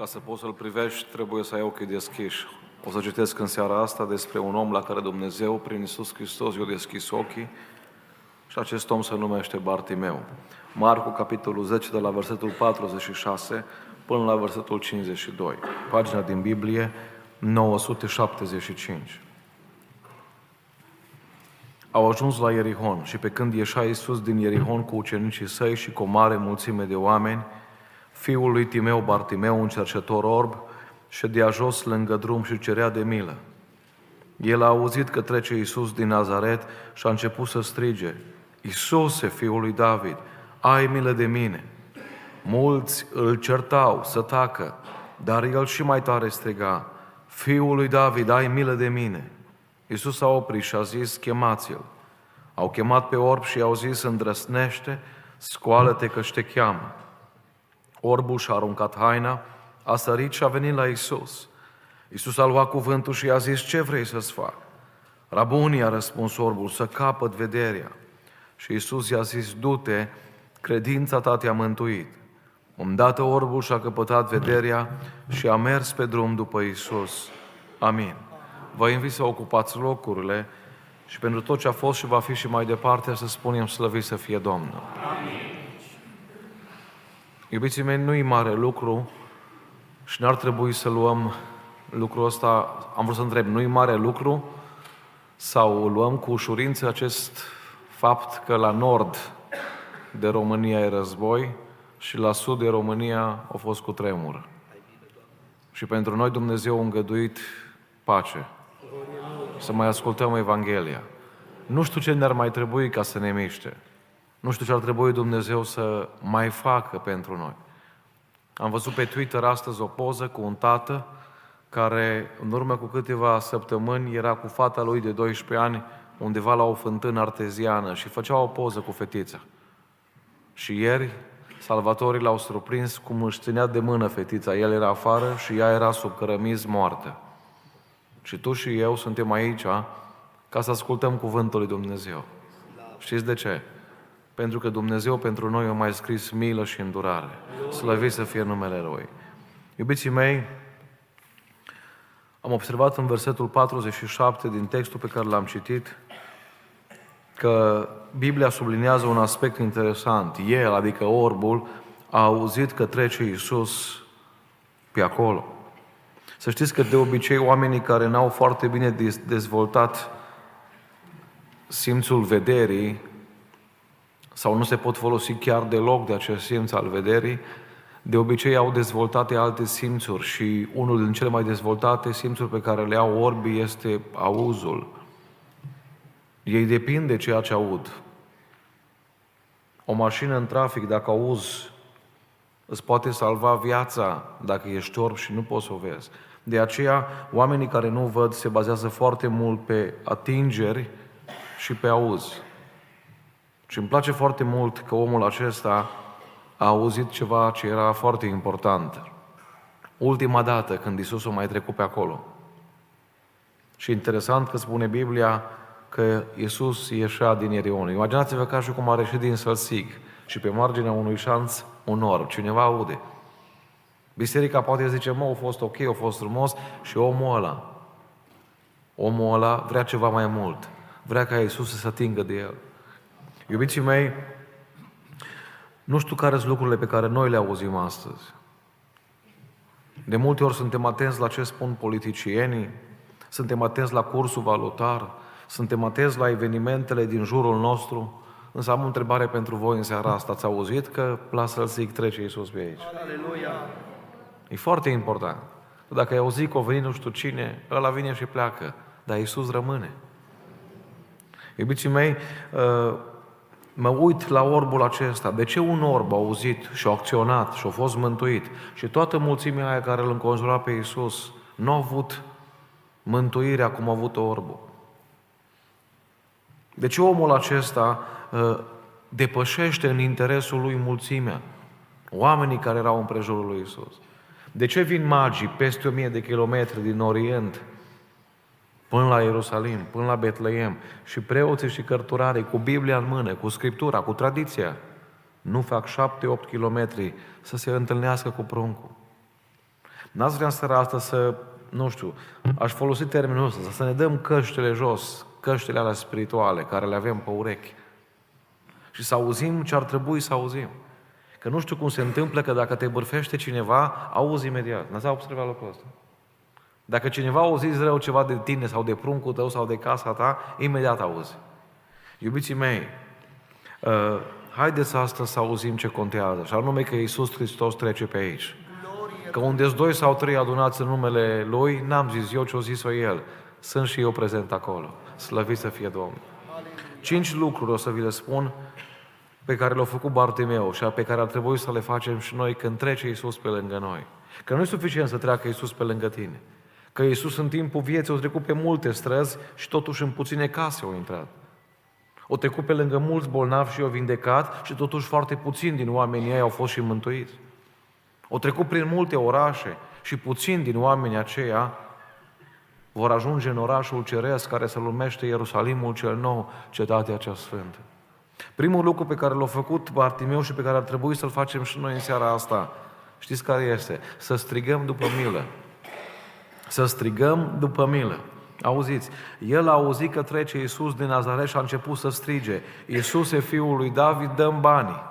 Ca să poți să-l privești, trebuie să ai ochii deschiși. O să citesc în seara asta despre un om la care Dumnezeu, prin Isus Hristos, i-a deschis ochii și acest om se numește Bartimeu. Marcu, capitolul 10, de la versetul 46 până la versetul 52. Pagina din Biblie, 975. Au ajuns la Ierihon și pe când ieșea Iisus din Ierihon cu ucenicii săi și cu o mare mulțime de oameni, fiul lui Timeu Bartimeu, un cercetor orb, ședea jos lângă drum și cerea de milă. El a auzit că trece Iisus din Nazaret și a început să strige, Iisuse, fiul lui David, ai milă de mine. Mulți îl certau să tacă, dar el și mai tare striga, Fiul lui David, ai milă de mine. Iisus a oprit și a zis, chemați-l. Au chemat pe orb și i-au zis, îndrăsnește, scoală-te că te cheamă. Orbul și-a aruncat haina, a sărit și a venit la Isus. Isus a luat cuvântul și i-a zis, ce vrei să-ți fac? Rabunii a răspuns orbul, să capăt vederea. Și Isus i-a zis, du-te, credința ta te-a mântuit. Îndată orbul și-a căpătat vederea și a mers pe drum după Isus. Amin. Vă invit să ocupați locurile și pentru tot ce a fost și va fi și mai departe să spunem slăvit să fie Domnul. Amin. Iubiții mei, nu-i mare lucru și n-ar trebui să luăm lucrul ăsta, am vrut să întreb, nu-i mare lucru sau luăm cu ușurință acest fapt că la nord de România e război și la sud de România a fost cu tremur. Și pentru noi Dumnezeu a îngăduit pace. Să mai ascultăm Evanghelia. Nu știu ce ne-ar mai trebui ca să ne miște. Nu știu ce ar trebui Dumnezeu să mai facă pentru noi. Am văzut pe Twitter astăzi o poză cu un tată care în urmă cu câteva săptămâni era cu fata lui de 12 ani undeva la o fântână arteziană și făcea o poză cu fetița. Și ieri salvatorii l-au surprins cum își ținea de mână fetița. El era afară și ea era sub cărămiz moartă. Și tu și eu suntem aici ca să ascultăm cuvântul lui Dumnezeu. Știți de ce? Pentru că Dumnezeu pentru noi a mai scris milă și îndurare. Slăvit să fie numele Lui. Iubiții mei, am observat în versetul 47 din textul pe care l-am citit că Biblia sublinează un aspect interesant. El, adică orbul, a auzit că trece Iisus pe acolo. Să știți că de obicei oamenii care n-au foarte bine dezvoltat simțul vederii sau nu se pot folosi chiar deloc de acest simț al vederii, de obicei au dezvoltate alte simțuri și unul din cele mai dezvoltate simțuri pe care le au orbii este auzul. Ei depind de ceea ce aud. O mașină în trafic, dacă auzi, îți poate salva viața dacă ești orb și nu poți să o vezi. De aceea, oamenii care nu văd se bazează foarte mult pe atingeri și pe auz. Și îmi place foarte mult că omul acesta a auzit ceva ce era foarte important. Ultima dată când Isus o mai trecut pe acolo. Și interesant că spune Biblia că Iisus ieșea din Ierihon. Imaginați-vă ca și cum are ieșit din Sălsig și pe marginea unui șanț un orb. Cineva aude. Biserica poate zice, mă, a fost ok, a fost frumos și omul ăla, omul ăla vrea ceva mai mult. Vrea ca Iisus să se atingă de el. Iubiții mei, nu știu care sunt lucrurile pe care noi le auzim astăzi. De multe ori suntem atenți la ce spun politicienii, suntem atenți la cursul valutar, suntem atenți la evenimentele din jurul nostru, însă am o întrebare pentru voi în seara asta. Ați auzit că la Sălțic trece Iisus pe aici? Aleluia! E foarte important. Dacă ai auzit că o venit nu știu cine, ăla vine și pleacă, dar Iisus rămâne. Iubiții mei, uh, mă uit la orbul acesta. De ce un orb a auzit și a acționat și a fost mântuit și toată mulțimea aia care îl înconjura pe Iisus nu a avut mântuirea cum a avut orbul? De ce omul acesta uh, depășește în interesul lui mulțimea? Oamenii care erau în prejurul lui Isus. De ce vin magii peste o mie de kilometri din Orient până la Ierusalim, până la Betleem și preoții și cărturarii cu Biblia în mână, cu Scriptura, cu tradiția, nu fac șapte, opt kilometri să se întâlnească cu pruncul. N-ați vrea în seara asta să, nu știu, aș folosi termenul ăsta, să ne dăm căștile jos, căștile alea spirituale, care le avem pe urechi. Și să auzim ce ar trebui să auzim. Că nu știu cum se întâmplă că dacă te bârfește cineva, auzi imediat. N-ați observat lucrul ăsta? Dacă cineva auzi rău ceva de tine sau de pruncul tău sau de casa ta, imediat auzi. Iubiții mei, uh, haideți astăzi să auzim ce contează, și anume că Iisus Hristos trece pe aici. Că unde doi sau trei adunați în numele Lui, n-am zis eu ce-o zis-o El. Sunt și eu prezent acolo. Slăvit să fie Domnul. Cinci lucruri o să vi le spun pe care le-a făcut Bartimeu și pe care ar trebui să le facem și noi când trece Iisus pe lângă noi. Că nu e suficient să treacă Iisus pe lângă tine. Că Iisus în timpul vieții a trecut pe multe străzi și totuși în puține case au intrat. O trecut pe lângă mulți bolnavi și o vindecat și totuși foarte puțini din oamenii ei au fost și mântuiți. O trecut prin multe orașe și puțini din oamenii aceia vor ajunge în orașul ceresc care se numește Ierusalimul cel nou, cetatea cea sfântă. Primul lucru pe care l-a făcut Bartimeu și pe care ar trebui să-l facem și noi în seara asta, știți care este? Să strigăm după milă. Să strigăm după milă. Auziți, el a auzit că trece Iisus din Nazaret și a început să strige, Iisuse, Fiul lui David, dăm banii.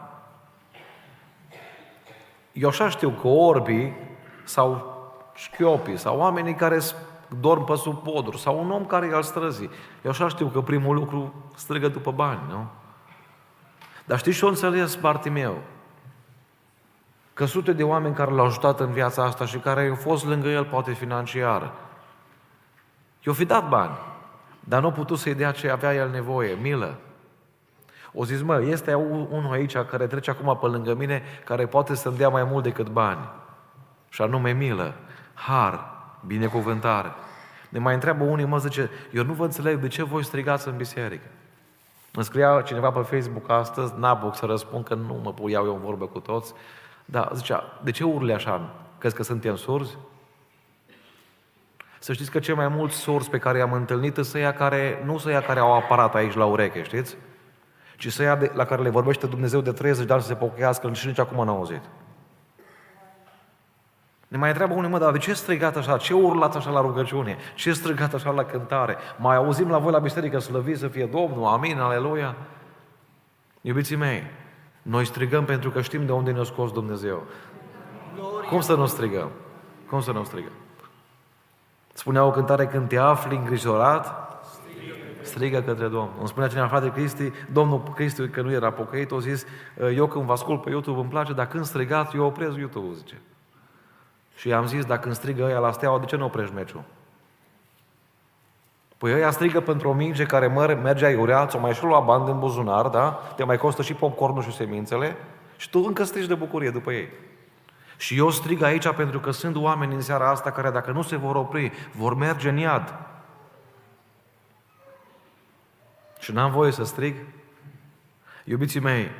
Eu așa știu că orbii sau șchiopii sau oamenii care dorm pe sub poduri sau un om care e al străzii. Eu așa știu că primul lucru strigă după bani, nu? Dar știți ce o înțeles Bartimeu? Că sute de oameni care l-au ajutat în viața asta și care au fost lângă el, poate financiar, i-au fi dat bani, dar nu au putut să-i dea ce avea el nevoie, milă. O zis, mă, este unul aici care trece acum pe lângă mine, care poate să-mi dea mai mult decât bani. Și anume milă, har, binecuvântare. Ne mai întreabă unii, mă zice, eu nu vă înțeleg de ce voi strigați în biserică. Îmi scria cineva pe Facebook astăzi, n-apuc să răspund că nu mă iau eu în vorbă cu toți, dar zicea, de ce urle așa? Crezi că suntem surzi? Să știți că cei mai mulți surzi pe care i-am întâlnit sunt ea care, nu sunt ea care au aparat aici la ureche, știți? Ci să ia de, la care le vorbește Dumnezeu de 30 de ani să se pocăiască și nici acum n-au auzit. Ne mai întreabă unii, mă, dar de ce strigat așa? Ce urlați așa la rugăciune? Ce strigat așa la cântare? Mai auzim la voi la biserică, slăvit să fie Domnul, amin, aleluia. Iubiții mei, noi strigăm pentru că știm de unde ne-a scos Dumnezeu. Cum să nu strigăm? Cum să nu strigăm? Spunea o cântare, când te afli îngrijorat, strigă către Domnul. Îmi spunea cineva, frate Cristi, Domnul Cristi, că nu era pocăit, a zis, eu când vă ascult pe YouTube îmi place, dar când strigați, eu opresc YouTube, zice. Și i-am zis, dacă când strigă ăia la steaua, de ce nu oprești meciul? Păi ăia strigă pentru o minge care merge aiurea, ți-o mai și lua bani din buzunar, da? Te mai costă și popcornul și semințele și tu încă strigi de bucurie după ei. Și eu strig aici pentru că sunt oameni în seara asta care dacă nu se vor opri, vor merge în iad. Și n-am voie să strig. Iubiții mei,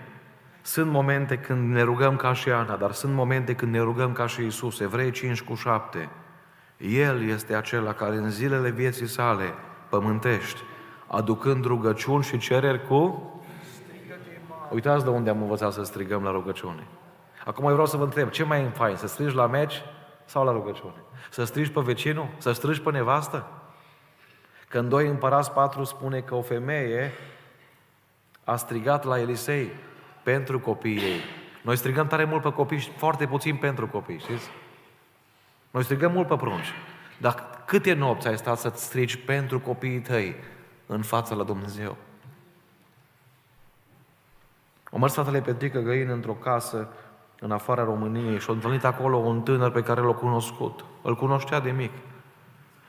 sunt momente când ne rugăm ca și Ana, dar sunt momente când ne rugăm ca și Isus. Evrei 5 cu 7. El este acela care în zilele vieții sale pământești, aducând rugăciuni și cereri cu... Uitați de unde am învățat să strigăm la rugăciune. Acum eu vreau să vă întreb, ce mai e fain, să strigi la meci sau la rugăciune? Să strigi pe vecinul? Să strigi pe nevastă? Când doi împărați patru spune că o femeie a strigat la Elisei pentru copiii ei. Noi strigăm tare mult pe copii și foarte puțin pentru copii, știți? Noi strigăm mult pe prunci. Dar câte nopți ai stat să-ți strigi pentru copiii tăi în fața la Dumnezeu? O mers fratele Petrică Găin într-o casă în afara României și a întâlnit acolo un tânăr pe care l-a cunoscut. Îl cunoștea de mic.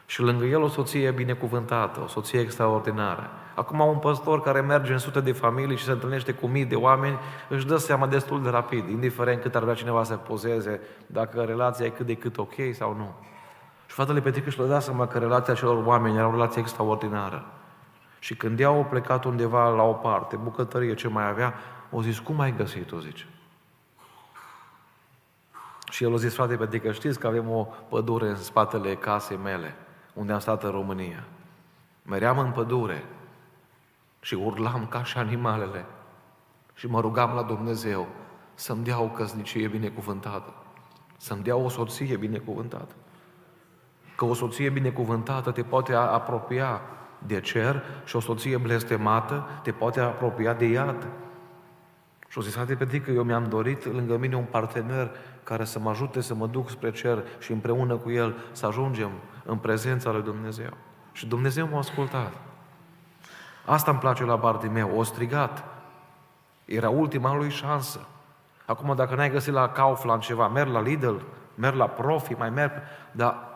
Și lângă el o soție binecuvântată, o soție extraordinară. Acum un păstor care merge în sute de familii și se întâlnește cu mii de oameni, își dă seama destul de rapid, indiferent cât ar vrea cineva să pozeze, dacă relația e cât de cât ok sau nu. Și fratele Petric își lăsa seama că relația celor oameni era o relație extraordinară. Și când ea au plecat undeva la o parte, bucătărie, ce mai avea, o zis, cum ai găsit-o, zice. Și el a zis, frate Petric, știți că avem o pădure în spatele casei mele unde am stat în România. Meream în pădure și urlam ca și animalele și mă rugam la Dumnezeu să-mi dea o căsnicie binecuvântată. Să-mi dea o soție binecuvântată. Că o soție binecuvântată te poate apropia de cer și o soție blestemată te poate apropia de iad. Și o zis, frate Petrică, eu mi-am dorit lângă mine un partener care să mă ajute să mă duc spre cer și împreună cu el să ajungem în prezența lui Dumnezeu. Și Dumnezeu m-a ascultat. Asta îmi place la Bartimeu, o strigat. Era ultima lui șansă. Acum, dacă n-ai găsit la Kaufland ceva, merg la Lidl, merg la Profi, mai merg, dar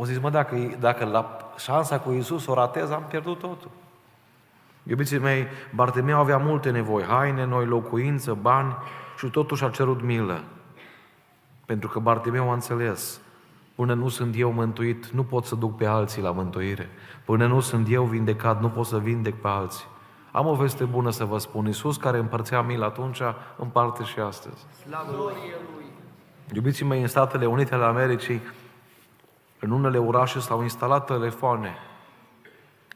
o zis, mă, dacă, dacă la șansa cu Isus o ratez, am pierdut totul. Iubiții mei, Bartimeu avea multe nevoi, haine, noi, locuință, bani și totuși a cerut milă. Pentru că Bartimeu a înțeles, până nu sunt eu mântuit, nu pot să duc pe alții la mântuire. Până nu sunt eu vindecat, nu pot să vindec pe alții. Am o veste bună să vă spun. Iisus care împărțea mil atunci, împarte și astăzi. Slavă Lui! Iubiții mei, în Statele Unite ale Americii, în unele orașe s-au instalat telefoane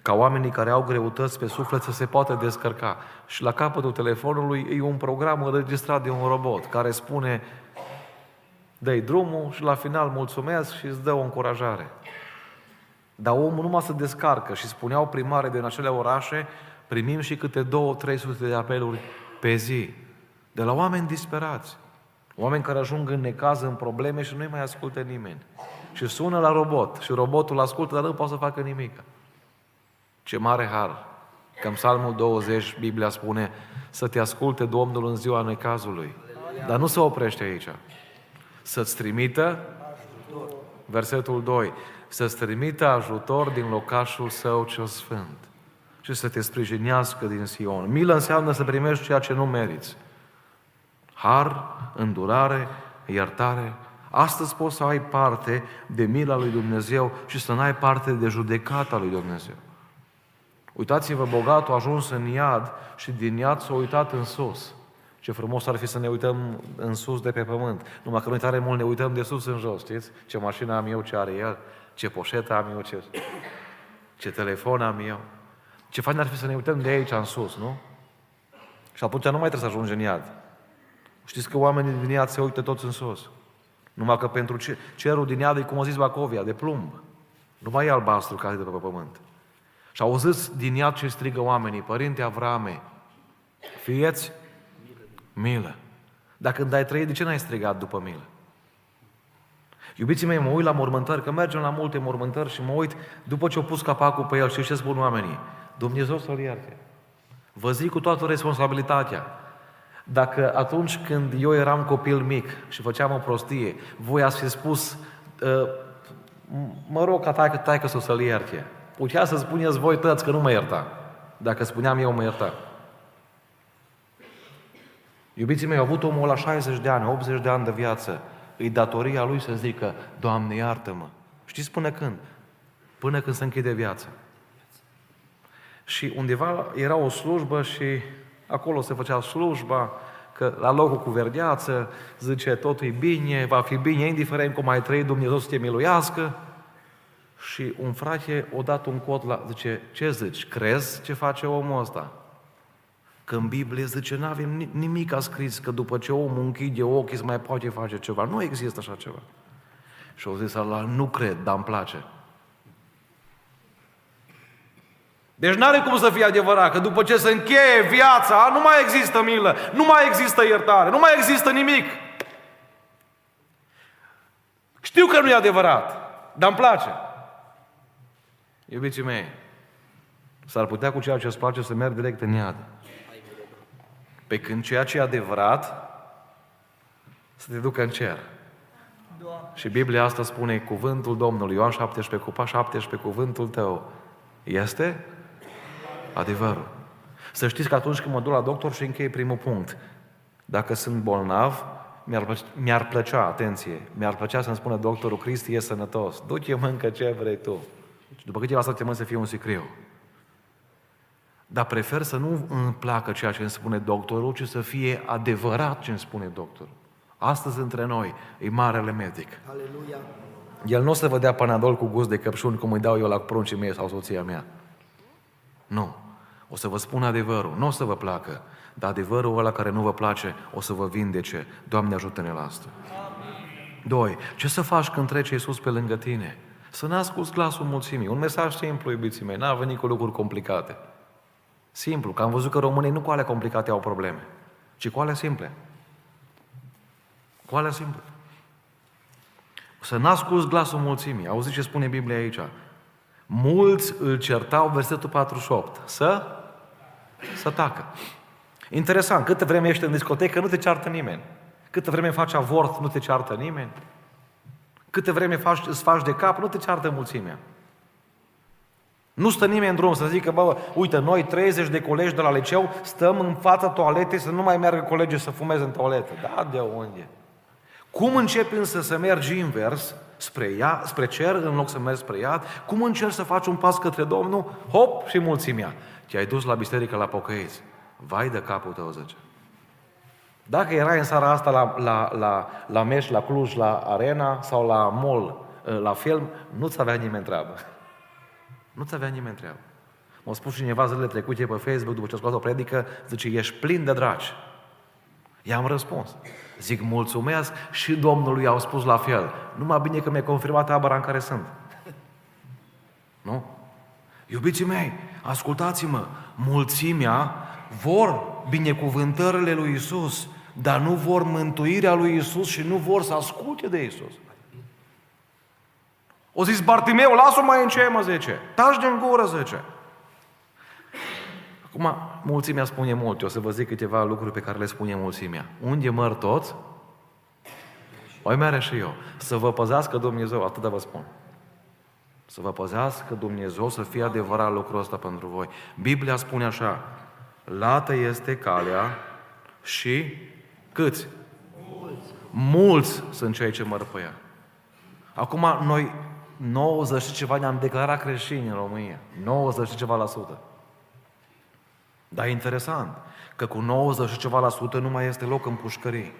ca oamenii care au greutăți pe suflet să se poată descărca. Și la capătul telefonului e un program înregistrat de un robot care spune dă drumul și la final mulțumesc și îți dă o încurajare. Dar omul numai se descarcă și spuneau primare din acele orașe, primim și câte două, trei sute de apeluri pe zi. De la oameni disperați. Oameni care ajung în necaz, în probleme și nu-i mai ascultă nimeni. Și sună la robot și robotul ascultă, dar nu poate să facă nimic. Ce mare har! Că în Psalmul 20 Biblia spune să te asculte Domnul în ziua necazului. Dar nu se oprește aici. Să-ți trimită versetul 2 să-ți trimită ajutor din locașul său cel sfânt și să te sprijinească din Sion. Milă înseamnă să primești ceea ce nu meriți. Har, îndurare, iertare. Astăzi poți să ai parte de mila lui Dumnezeu și să n-ai parte de judecata lui Dumnezeu. Uitați-vă, bogatul a ajuns în iad și din iad s-a uitat în sus. Ce frumos ar fi să ne uităm în sus de pe pământ. Numai că noi tare mult ne uităm de sus în jos, știți? Ce mașină am eu, ce are el, ce poșetă am eu, ce, ce telefon am eu. Ce fain ar fi să ne uităm de aici în sus, nu? Și atunci nu mai trebuie să ajungi în iad. Știți că oamenii din iad se uită toți în sus. Numai că pentru cerul din iad e, cum a zis Bacovia, de plumb. Nu mai e albastru ca de pe pământ. Și au zis din iad ce strigă oamenii, Părinte Avrame, fieți milă. Dacă când ai trăit, de ce n-ai strigat după milă? Iubiții mei, mă uit la mormântări, că mergem la multe mormântări și mă uit, după ce au pus capacul pe el, și ce spun oamenii? Dumnezeu să-l ierte. Vă zic cu toată responsabilitatea. Dacă atunci când eu eram copil mic și făceam o prostie, voi ați fi spus, ă, mă rog ca taică, taică să-l ierte. Putea să spuneți voi tăți că nu mă ierta. Dacă spuneam eu, mă ierta. Iubiții mei, au avut omul la 60 de ani, 80 de ani de viață. Îi datoria lui să zică, Doamne, iartă-mă. Știți până când? Până când se închide viața. Și undeva era o slujbă și acolo se făcea slujba, că la locul cu verdeață, zice, totul e bine, va fi bine, indiferent cum ai trăit, Dumnezeu să te miluiască. Și un frate o dat un cot la, zice, ce zici, crezi ce face omul ăsta? Că în Biblie zice, nu avem nimic a scris că după ce omul închide ochii se mai poate face ceva. Nu există așa ceva. Și au zis Allah, nu cred, dar îmi place. Deci nu are cum să fie adevărat că după ce se încheie viața, nu mai există milă, nu mai există iertare, nu mai există nimic. Știu că nu e adevărat, dar îmi place. Iubiții mei, s-ar putea cu ceea ce îți place să merg direct în iad. Pe când ceea ce e adevărat să te ducă în cer. Și Biblia asta spune cuvântul Domnului, Ioan 17, cu 17, cuvântul tău este adevărul. Să știți că atunci când mă duc la doctor și închei primul punct, dacă sunt bolnav, mi-ar, plăcea, mi-ar plăcea, atenție, mi-ar plăcea să-mi spună doctorul Cristi e sănătos, du-te mâncă ce vrei tu. Și după câteva săptămâni să fie un sicriu. Dar prefer să nu îmi placă ceea ce îmi spune doctorul, ci să fie adevărat ce îmi spune doctorul. Astăzi între noi e marele medic. Aleluia. El nu o să vă dea panadol cu gust de căpșuni cum îi dau eu la pruncii mei sau soția mea. Nu. O să vă spun adevărul. Nu o să vă placă. Dar adevărul ăla care nu vă place o să vă vindece. Doamne ajută-ne la asta. Doi, ce să faci când trece Iisus pe lângă tine? Să nu asculți glasul mulțimii. Un mesaj simplu, iubiții mei, n-a venit cu lucruri complicate. Simplu, că am văzut că românii nu cu ale complicate au probleme, ci cu ale simple. Cu ale simple. Să nu asculți glasul mulțimii. Auzi ce spune Biblia aici? Mulți îl certau, versetul 48, să, să tacă. Interesant, câtă vreme ești în discotecă, nu te ceartă nimeni. Câtă vreme faci avort, nu te ceartă nimeni. Câte vreme faci, îți faci de cap, nu te ceartă mulțimea. Nu stă nimeni în drum să zică, bă, uite, noi 30 de colegi de la liceu stăm în fața toaletei să nu mai meargă colegii să fumeze în toaletă. Da, de unde? Cum începi însă să mergi invers spre, ea, spre cer în loc să mergi spre iad? Cum încerci să faci un pas către Domnul? Hop și mulțimea. Te-ai dus la biserică la pocăiți. Vai de capul tău, zice. Dacă erai în seara asta la, la, la, la Meș, la Cluj, la Arena sau la Mall, la film, nu-ți avea nimeni treabă. Nu-ți avea nimeni treabă. M-a spus cineva zilele trecute pe Facebook, după ce a scos o predică, zice, ești plin de dragi. I-am răspuns. Zic, mulțumesc și Domnului au spus la fel. Numai bine că mi-a confirmat tabăra în care sunt. Nu? Iubiții mei, ascultați-mă, mulțimea vor binecuvântările lui Isus, dar nu vor mântuirea lui Isus și nu vor să asculte de Isus. O zis Bartimeu, lasă-o mai în ce, mă, zice. Taci din gură, zice. Acum, mulțimea spune mult. o să vă zic câteva lucruri pe care le spune mulțimea. Unde măr toți? Oi mere și eu. Să vă păzească Dumnezeu, atât vă spun. Să vă păzească Dumnezeu să fie adevărat lucrul ăsta pentru voi. Biblia spune așa, lată este calea și câți? Mulți. Mulți sunt cei ce măr pe ea. Acum, noi 90 și ceva ne-am declarat creștini în România. 90 și ceva la sută. Dar e interesant că cu 90 și ceva la sută nu mai este loc în pușcării.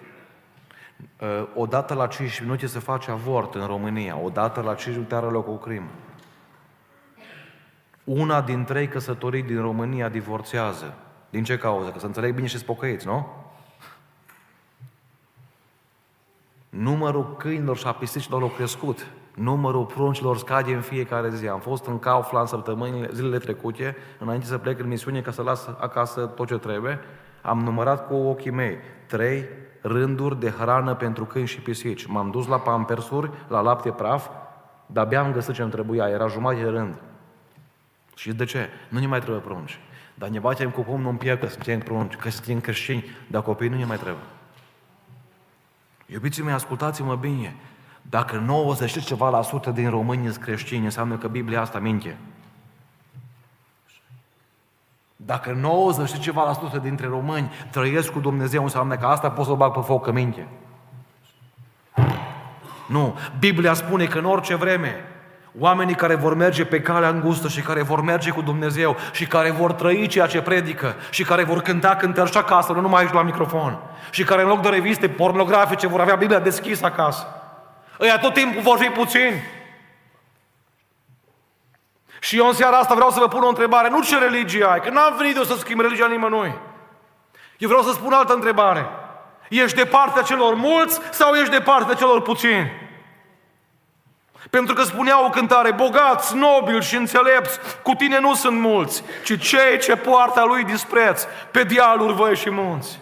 Ă, odată la 5 minute se face avort în România, odată la 5 minute are loc o crimă. Una din trei căsătorii din România divorțează. Din ce cauză? Că să înțeleg bine și spocăiți, nu? Numărul câinilor și a pisicilor au crescut. Numărul pruncilor scade în fiecare zi. Am fost în Kaufland săptămânile, zilele trecute, înainte să plec în misiune ca să las acasă tot ce trebuie. Am numărat cu ochii mei trei rânduri de hrană pentru câini și pisici. M-am dus la pampersuri, la lapte praf, dar abia am găsit ce îmi trebuia. Era jumătate de rând. Și de ce? Nu ne mai trebuie prunci. Dar ne batem cu pumnul în piept că suntem prunci, că suntem creștini, dar copiii nu ne mai trebuie. Iubiții mei, ascultați-mă bine. Dacă 90 ceva la sută din români sunt creștini, înseamnă că Biblia asta minte. Dacă 90 și ceva la sută dintre români trăiesc cu Dumnezeu, înseamnă că asta pot să o bag pe foc, că minte. Nu. Biblia spune că în orice vreme, oamenii care vor merge pe calea îngustă și care vor merge cu Dumnezeu și care vor trăi ceea ce predică și care vor cânta cântări și acasă, nu numai aici la microfon, și care în loc de reviste pornografice vor avea Biblia deschisă acasă. Ăia tot timpul vor fi puțini. Și eu în seara asta vreau să vă pun o întrebare. Nu ce religie ai, că n-am venit eu să schimb religia nimănui. Eu vreau să spun altă întrebare. Ești de partea celor mulți sau ești de partea celor puțini? Pentru că spunea o cântare, bogați, nobili și înțelepți, cu tine nu sunt mulți, ci cei ce poartă lui dispreț, pe dialuri voi și munți.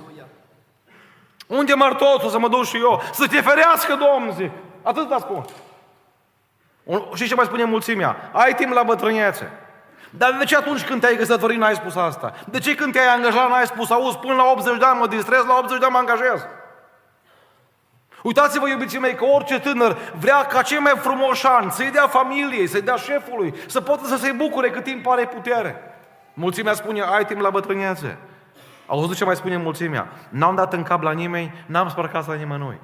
Unde măr totul să mă duc și eu? Să te ferească, Domnul, zic. Atât vă spun. Și ce mai spune mulțimea? Ai timp la bătrânețe. Dar de ce atunci când te-ai căsătorit n-ai spus asta? De ce când te-ai angajat n-ai spus, auzi, până la 80 de ani mă distrez, la 80 de ani mă angajez? Uitați-vă, iubiții mei, că orice tânăr vrea ca cei mai frumoși ani să-i dea familiei, să-i dea șefului, să poată să se bucure cât timp are putere. Mulțimea spune, ai timp la bătrânețe. Auzi ce mai spune mulțimea? N-am dat în cap la nimeni, n-am spărcat la nimănui.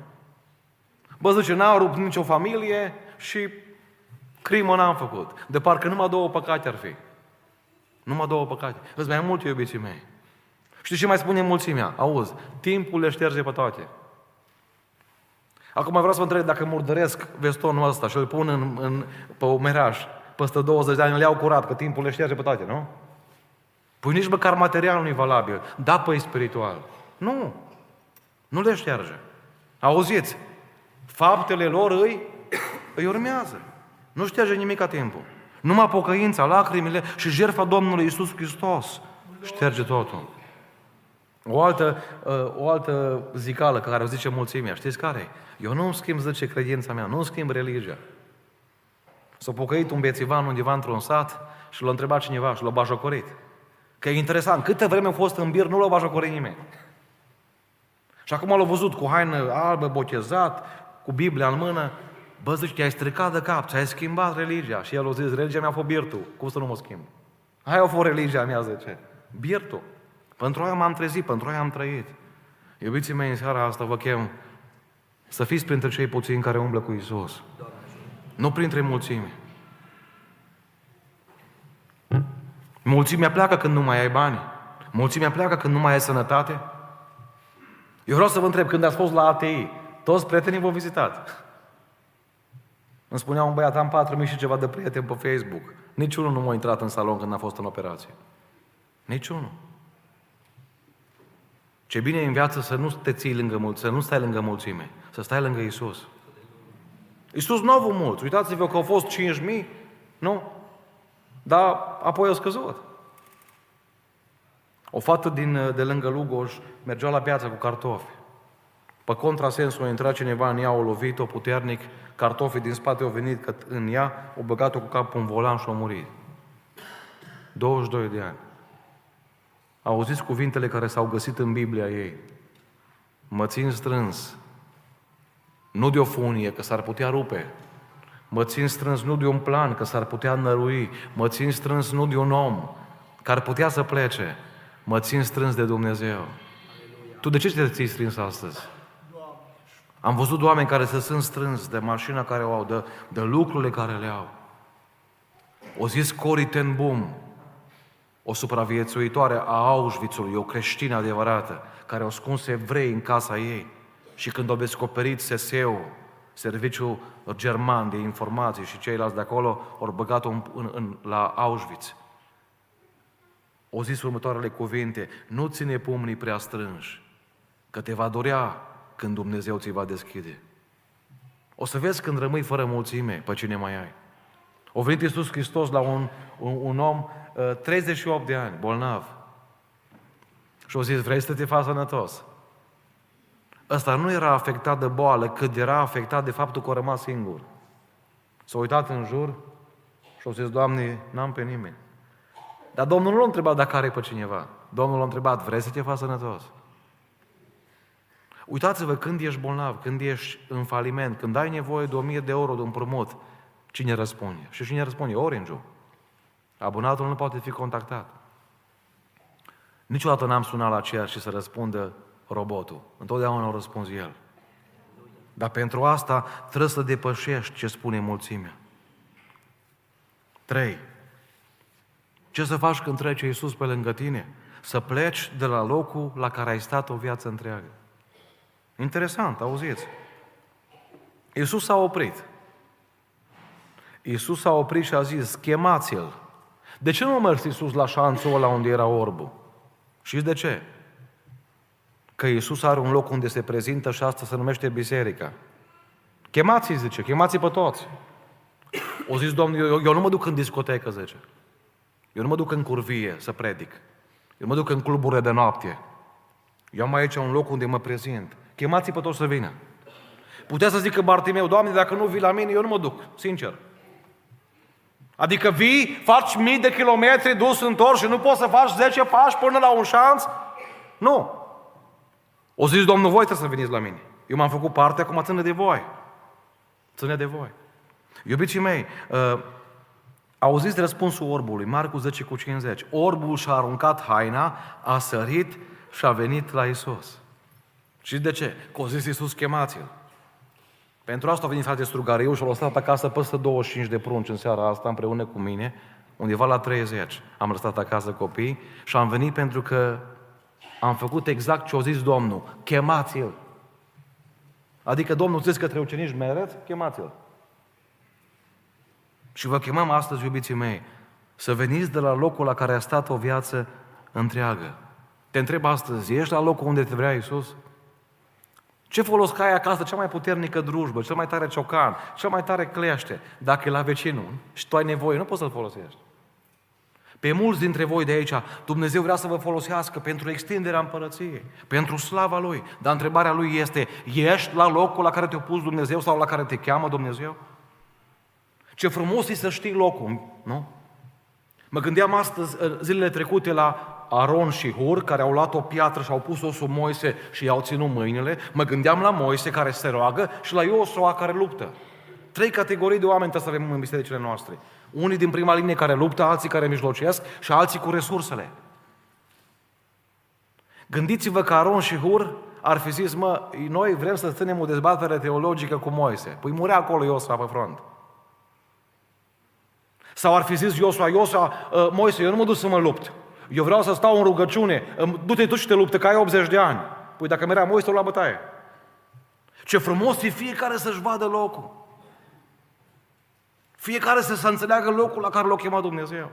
Bă, zice, n-am rupt nicio familie și crimă n-am făcut. De parcă numai două păcate ar fi. Numai două păcate. Îți mai mult, iubiții mei. Știi ce mai spune mulțimea? Auzi, timpul le șterge pe toate. Acum vreau să vă întreb dacă murdăresc vestonul ăsta și îl pun în, în, pe o meraș, peste 20 de ani îl iau curat, că timpul le șterge pe toate, nu? Păi nici măcar materialul nu e valabil. Da, păi spiritual. Nu. Nu le șterge. Auziți? Faptele lor îi, îi urmează. Nu șterge nimic ca timpul. Numai pocăința, lacrimile și jertfa Domnului Isus Hristos șterge totul. O altă, uh, o altă zicală care o zice mulțimea, știți care Eu nu schimb, zice, credința mea, nu schimb religia. S-a pocăit un bețivan undeva într-un sat și l-a întrebat cineva și l-a bajocorit. Că e interesant, câtă vreme a fost în bir, nu l-a bajocorit nimeni. Și acum l-a văzut cu haină albă, botezat, cu Biblia în mână. Bă, zici, te-ai stricat de cap, ți-ai schimbat religia. Și el a zis, religia mea a fost birtul. Cum să nu mă schimb? Aia a fost religia mea, zice. Birtul. Pentru aia m-am trezit, pentru aia am trăit. Iubiții mei, în seara asta vă chem să fiți printre cei puțini care umblă cu Isus. Nu printre mulțimi. Mulțimea pleacă când nu mai ai bani. Mulțimea pleacă când nu mai ai sănătate. Eu vreau să vă întreb, când ați fost la ATI, toți prietenii v-au vizitat. Îmi spunea un băiat, am 4.000 și ceva de prieteni pe Facebook. Niciunul nu m-a intrat în salon când a fost în operație. Niciunul. Ce bine e în viață să nu te ții lângă mulți, să nu stai lângă mulțime, să stai lângă Isus. Isus nu a avut mulți. Uitați-vă că au fost 5.000, nu? Dar apoi au scăzut. O fată din, de lângă Lugoj mergea la piață cu cartofi. Pe contrasensul a intrat cineva în ea, o lovit-o puternic, cartofii din spate au venit în ea, au băgat-o cu capul în volan și a murit. 22 de ani. Auziți cuvintele care s-au găsit în Biblia ei. Mă țin strâns, nu de o funie, că s-ar putea rupe. Mă țin strâns nu de un plan, că s-ar putea nărui. Mă țin strâns nu de un om, care ar putea să plece. Mă țin strâns de Dumnezeu. Tu de ce te ții strâns astăzi? Am văzut oameni care se sunt strâns de mașina care o au, de, de lucrurile care le au. O zis Cori ten Boom, o supraviețuitoare a Auschwitzului, o creștină adevărată, care au scuns evrei în casa ei. Și când au descoperit SSE-ul, serviciul german de informații și ceilalți de acolo, au băgat-o în, în, în, la Auschwitz. O zis următoarele cuvinte, nu ține pumnii prea strânși, că te va dorea când Dumnezeu ți va deschide. O să vezi când rămâi fără mulțime pe cine mai ai. O venit Iisus Hristos la un, un, un om 38 uh, de ani, bolnav. Și o zis, vrei să te faci sănătos? Ăsta nu era afectat de boală, cât era afectat de faptul că a rămas singur. S-a uitat în jur și a zis, Doamne, n-am pe nimeni. Dar Domnul nu l-a întrebat dacă are pe cineva. Domnul l-a întrebat, vrei să te faci sănătos? Uitați-vă când ești bolnav, când ești în faliment, când ai nevoie de 1000 de euro de împrumut, cine răspunde? Și cine răspunde? Orange-ul. Abonatul nu poate fi contactat. Niciodată n-am sunat la cer și să răspundă robotul. Întotdeauna o răspuns el. Dar pentru asta trebuie să depășești ce spune mulțimea. Trei. Ce să faci când trece Iisus pe lângă tine? Să pleci de la locul la care ai stat o viață întreagă. Interesant, auziți. Iisus s-a oprit. Iisus s-a oprit și a zis, chemați-l. De ce nu a mers Iisus la șanțul ăla unde era orbul? Și de ce? Că Iisus are un loc unde se prezintă și asta se numește biserica. Chemați-i, zice, chemați-i pe toți. O zis Domnul, eu, eu nu mă duc în discotecă, zice. Eu nu mă duc în curvie să predic. Eu mă duc în cluburile de noapte. Eu am aici un loc unde mă prezint. Chemați-i pe toți să vină. Putea să zică Bartimeu, Doamne, dacă nu vii la mine, eu nu mă duc, sincer. Adică vii, faci mii de kilometri dus întors și nu poți să faci 10 pași până la un șanț? Nu. O zis, Domnul, voi trebuie să veniți la mine. Eu m-am făcut parte, acum ține de voi. Ține de voi. Iubiții mei, uh, auziți răspunsul orbului, Marcu 10 cu 50. Orbul și-a aruncat haina, a sărit și a venit la Isus. Și de ce? Că o zis Iisus, chemați-l. Pentru asta a venit frate Strugariu și a lăsat acasă peste 25 de prunci în seara asta împreună cu mine, undeva la 30. Am lăsat acasă copii și am venit pentru că am făcut exact ce a zis Domnul. Chemați-l. Adică Domnul zice către ucenici mereți, chemați-l. Și vă chemăm astăzi, iubiții mei, să veniți de la locul la care a stat o viață întreagă. Te întreb astăzi, ești la locul unde te vrea Iisus? Ce folos că ai acasă cea mai puternică drujbă, cel mai tare ciocan, cel mai tare cleaște, dacă e la vecinul și tu ai nevoie, nu poți să-l folosești. Pe mulți dintre voi de aici, Dumnezeu vrea să vă folosească pentru extinderea împărăției, pentru slava Lui. Dar întrebarea Lui este, ești la locul la care te-a pus Dumnezeu sau la care te cheamă Dumnezeu? Ce frumos e să știi locul, nu? Mă gândeam astăzi, zilele trecute, la Aron și Hur, care au luat o piatră și au pus-o sub Moise și i-au ținut mâinile. Mă gândeam la Moise care se roagă și la Iosua care luptă. Trei categorii de oameni trebuie să avem în bisericile noastre. Unii din prima linie care luptă, alții care mijlocesc și alții cu resursele. Gândiți-vă că Aron și Hur ar fi zis, mă, noi vrem să ținem o dezbatere teologică cu Moise. Păi murea acolo Iosua pe front. Sau ar fi zis Iosua, Iosua, ă, Moise, eu nu mă duc să mă lupt. Eu vreau să stau în rugăciune. Du-te tu și te luptă, că ai 80 de ani. Păi dacă merea Moise, la bătaie. Ce frumos e fiecare să-și vadă locul. Fiecare să se înțeleagă locul la care l-a chemat Dumnezeu.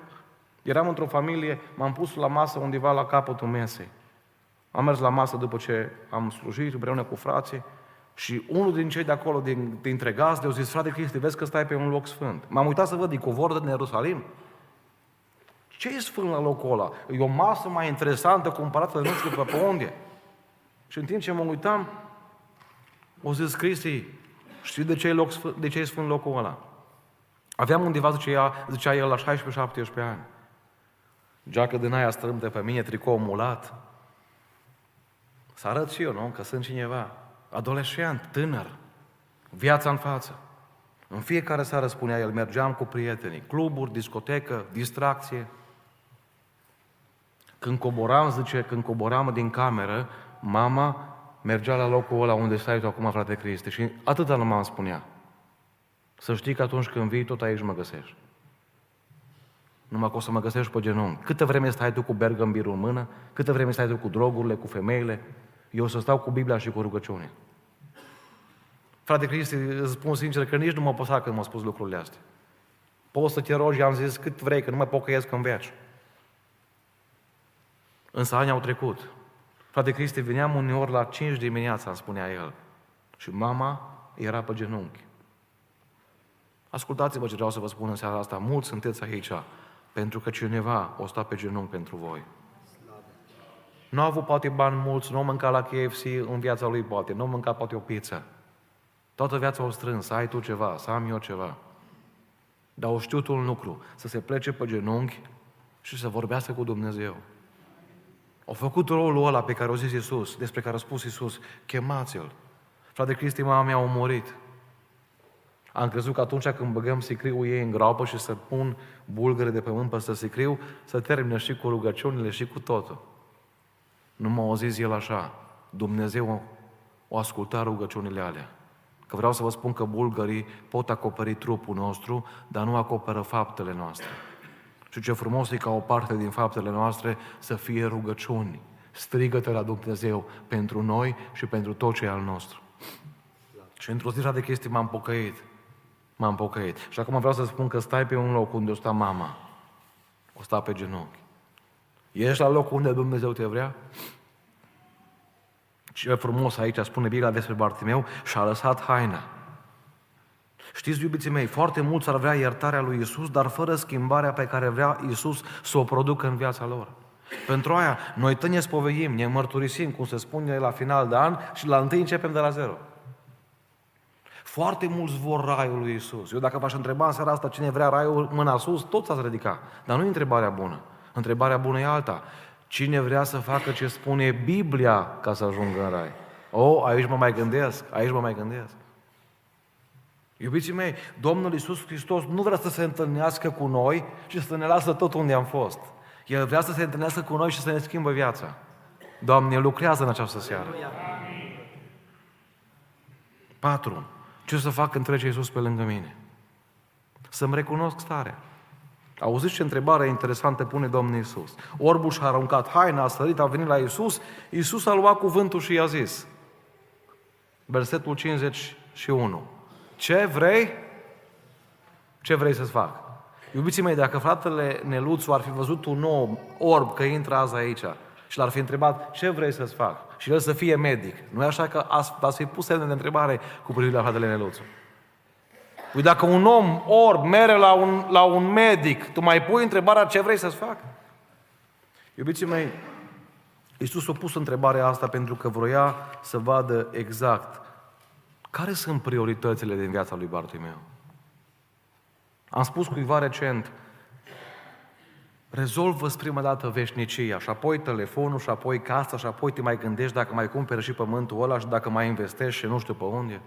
Eram într-o familie, m-am pus la masă undeva la capătul mesei. Am mers la masă după ce am slujit împreună cu frații și unul din cei de acolo, din, dintre gazde, au zis, frate Cristi, vezi că stai pe un loc sfânt. M-am uitat să văd, e covor din Ierusalim. Ce e sfânt la locul ăla? E o masă mai interesantă comparată de nu știu pe unde. Și în timp ce mă uitam, o zis Cristi, știi de ce e, loc sfânt, de ce e sfânt locul ăla? Aveam undeva, zicea, zicea el, la 16-17 ani. Geacă din aia strâmte pe mine, tricou mulat. Să arăt și eu, nu? Că sunt cineva. Adolescent, tânăr, viața în față. În fiecare seară, spunea el, mergeam cu prietenii, cluburi, discotecă, distracție. Când coboram, zice, când coboram din cameră, mama mergea la locul ăla unde stai tu acum, frate Cristi. Și atâta mama îmi spunea. Să știi că atunci când vii, tot aici mă găsești. Numai că o să mă găsești pe genunchi. Câtă vreme stai tu cu bergambirul în mână, câtă vreme stai tu cu drogurile, cu femeile, eu o să stau cu Biblia și cu rugăciune. Frate Cristi, îți spun sincer că nici nu mă păsa când m-a spus lucrurile astea. Poți să te rogi, am zis cât vrei, că nu mă pocăiesc în veci. Însă ani au trecut. Frate Cristi, veneam uneori la 5 dimineața, îmi spunea el. Și mama era pe genunchi. Ascultați-vă ce vreau să vă spun în seara asta. Mulți sunteți aici pentru că cineva o sta pe genunchi pentru voi. Nu a avut poate bani mulți, nu a mâncat la KFC în viața lui poate, nu a mâncat poate o pizza. Toată viața o strâns, să ai tu ceva, să am eu ceva. Dar o știut un lucru, să se plece pe genunchi și să vorbească cu Dumnezeu. Au făcut rolul ăla pe care o zis Iisus, despre care a spus Iisus, chemați-l. Frate Cristi, mama mea a murit. Am crezut că atunci când băgăm sicriul ei în groapă și să pun bulgăre de pământ peste sicriu, să termină și cu rugăciunile și cu totul. Nu m-a zis el așa, Dumnezeu o asculta rugăciunile alea. Că vreau să vă spun că bulgării pot acoperi trupul nostru, dar nu acoperă faptele noastre. Și ce frumos e ca o parte din faptele noastre să fie rugăciuni. Strigă-te la Dumnezeu pentru noi și pentru tot ce e al nostru. Și într-o zi de chestii m-am pocăit. M-am pocăit. Și acum vreau să spun că stai pe un loc unde o sta mama. O sta pe genunchi. Ești la locul unde Dumnezeu te vrea? Ce frumos aici spune Biblia despre Bartimeu și a lăsat haina. Știți, iubiții mei, foarte mulți ar vrea iertarea lui Isus, dar fără schimbarea pe care vrea Isus să o producă în viața lor. Pentru aia, noi tot ne spovedim, ne mărturisim, cum se spune la final de an și la întâi începem de la zero. Foarte mulți vor raiul lui Isus. Eu dacă v-aș întreba în seara asta cine vrea raiul, mâna sus, toți ați ridica. Dar nu e întrebarea bună. Întrebarea bună e alta. Cine vrea să facă ce spune Biblia ca să ajungă în rai? O, oh, aici mă mai gândesc, aici mă mai gândesc. Iubiții mei, Domnul Iisus Hristos nu vrea să se întâlnească cu noi și să ne lasă tot unde am fost. El vrea să se întâlnească cu noi și să ne schimbă viața. Doamne, lucrează în această seară. Patru. Ce să fac când trece Iisus pe lângă mine? Să-mi recunosc starea. Auziți ce întrebare interesantă pune Domnul Iisus. Orbul și-a aruncat haina, a sărit, a venit la Iisus, Iisus a luat cuvântul și i-a zis, versetul 51, ce vrei? Ce vrei să-ți fac? Iubiții mei, dacă fratele Neluțu ar fi văzut un om orb că intră azi aici Și l-ar fi întrebat, ce vrei să-ți fac? Și el să fie medic. Nu e așa că ați fi pus semne de întrebare cu privire la fratele Neluțu. Păi dacă un om orb mere la un, la un medic, tu mai pui întrebarea ce vrei să-ți facă? Iubiții mei, Iisus a pus întrebarea asta pentru că vroia să vadă exact care sunt prioritățile din viața lui Bartimeu. Am spus cuiva recent, rezolvă prima dată veșnicia și apoi telefonul și apoi casa și apoi te mai gândești dacă mai cumperi și pământul ăla și dacă mai investești și nu știu pe unde.